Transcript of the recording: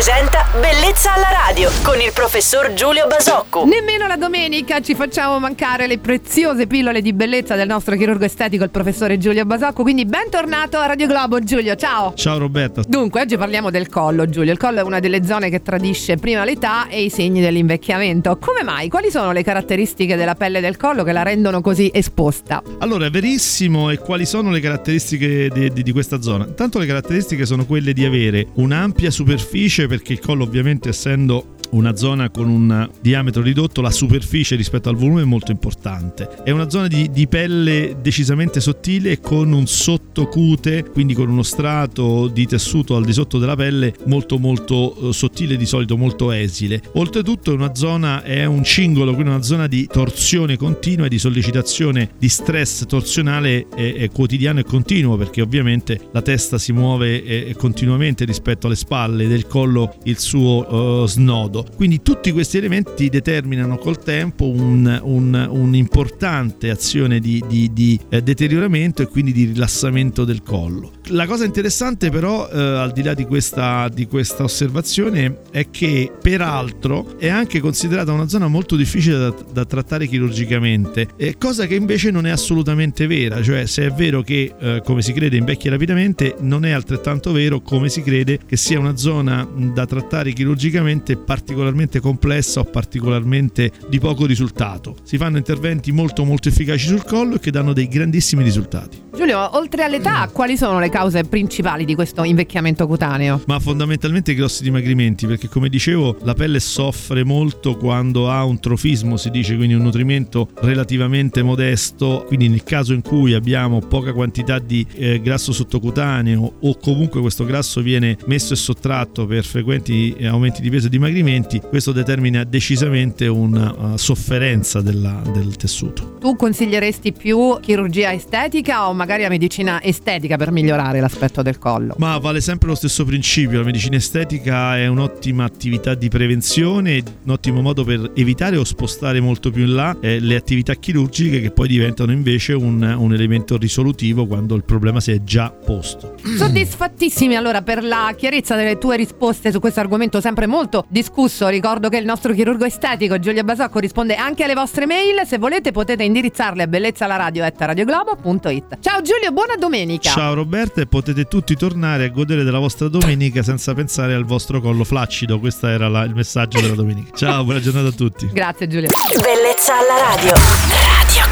presenta Bellezza alla radio con il professor Giulio Basocco. Nemmeno la domenica ci facciamo mancare le preziose pillole di bellezza del nostro chirurgo estetico, il professore Giulio Basocco. Quindi bentornato a Radio Globo, Giulio. Ciao. Ciao Roberta. Dunque, oggi parliamo del collo, Giulio. Il collo è una delle zone che tradisce prima l'età e i segni dell'invecchiamento. Come mai? Quali sono le caratteristiche della pelle del collo che la rendono così esposta? Allora, è verissimo. E quali sono le caratteristiche di, di, di questa zona? Intanto le caratteristiche sono quelle di avere un'ampia superficie perché il collo ovviamente essendo una zona con un diametro ridotto, la superficie rispetto al volume è molto importante. È una zona di, di pelle decisamente sottile con un sottocute, quindi con uno strato di tessuto al di sotto della pelle molto molto eh, sottile, di solito molto esile. Oltretutto è una zona, è un cingolo, quindi una zona di torsione continua e di sollecitazione di stress torsionale è, è quotidiano e continuo perché ovviamente la testa si muove è, continuamente rispetto alle spalle del collo il suo uh, snodo modo. Quindi tutti questi elementi determinano col tempo un, un, un'importante azione di, di, di eh, deterioramento e quindi di rilassamento del collo. La cosa interessante però, eh, al di là di questa, di questa osservazione, è che peraltro è anche considerata una zona molto difficile da, da trattare chirurgicamente, eh, cosa che invece non è assolutamente vera, cioè se è vero che eh, come si crede invecchia rapidamente, non è altrettanto vero come si crede che sia una zona da trattare chirurgicamente particolarmente complessa o particolarmente di poco risultato. Si fanno interventi molto molto efficaci sul collo e che danno dei grandissimi risultati. Giulio, oltre all'età, quali sono le cause principali di questo invecchiamento cutaneo? Ma fondamentalmente i grossi dimagrimenti, perché come dicevo la pelle soffre molto quando ha un trofismo, si dice, quindi un nutrimento relativamente modesto, quindi nel caso in cui abbiamo poca quantità di eh, grasso sottocutaneo o comunque questo grasso viene messo e sottratto per frequenti eh, aumenti di peso e dimagrimenti, questo determina decisamente una uh, sofferenza della, del tessuto. Tu consiglieresti più chirurgia estetica o magari la medicina estetica per migliorare l'aspetto del collo? Ma vale sempre lo stesso principio, la medicina estetica è un'ottima attività di prevenzione, un ottimo modo per evitare o spostare molto più in là eh, le attività chirurgiche che poi diventano invece un, un elemento risolutivo quando il problema si è già posto. Soddisfattissimi allora per la chiarezza delle tue risposte su questo argomento sempre molto discusso. Ricordo che il nostro chirurgo estetico Giulia Basocco risponde anche alle vostre mail. Se volete potete indirizzarle a bellezzalaradio.it. Ciao Giulio, buona domenica. Ciao Roberta e potete tutti tornare a godere della vostra domenica senza pensare al vostro collo flaccido. Questo era la, il messaggio della domenica. Ciao, buona giornata a tutti. Grazie Giulia. Bellezza alla radio. Radio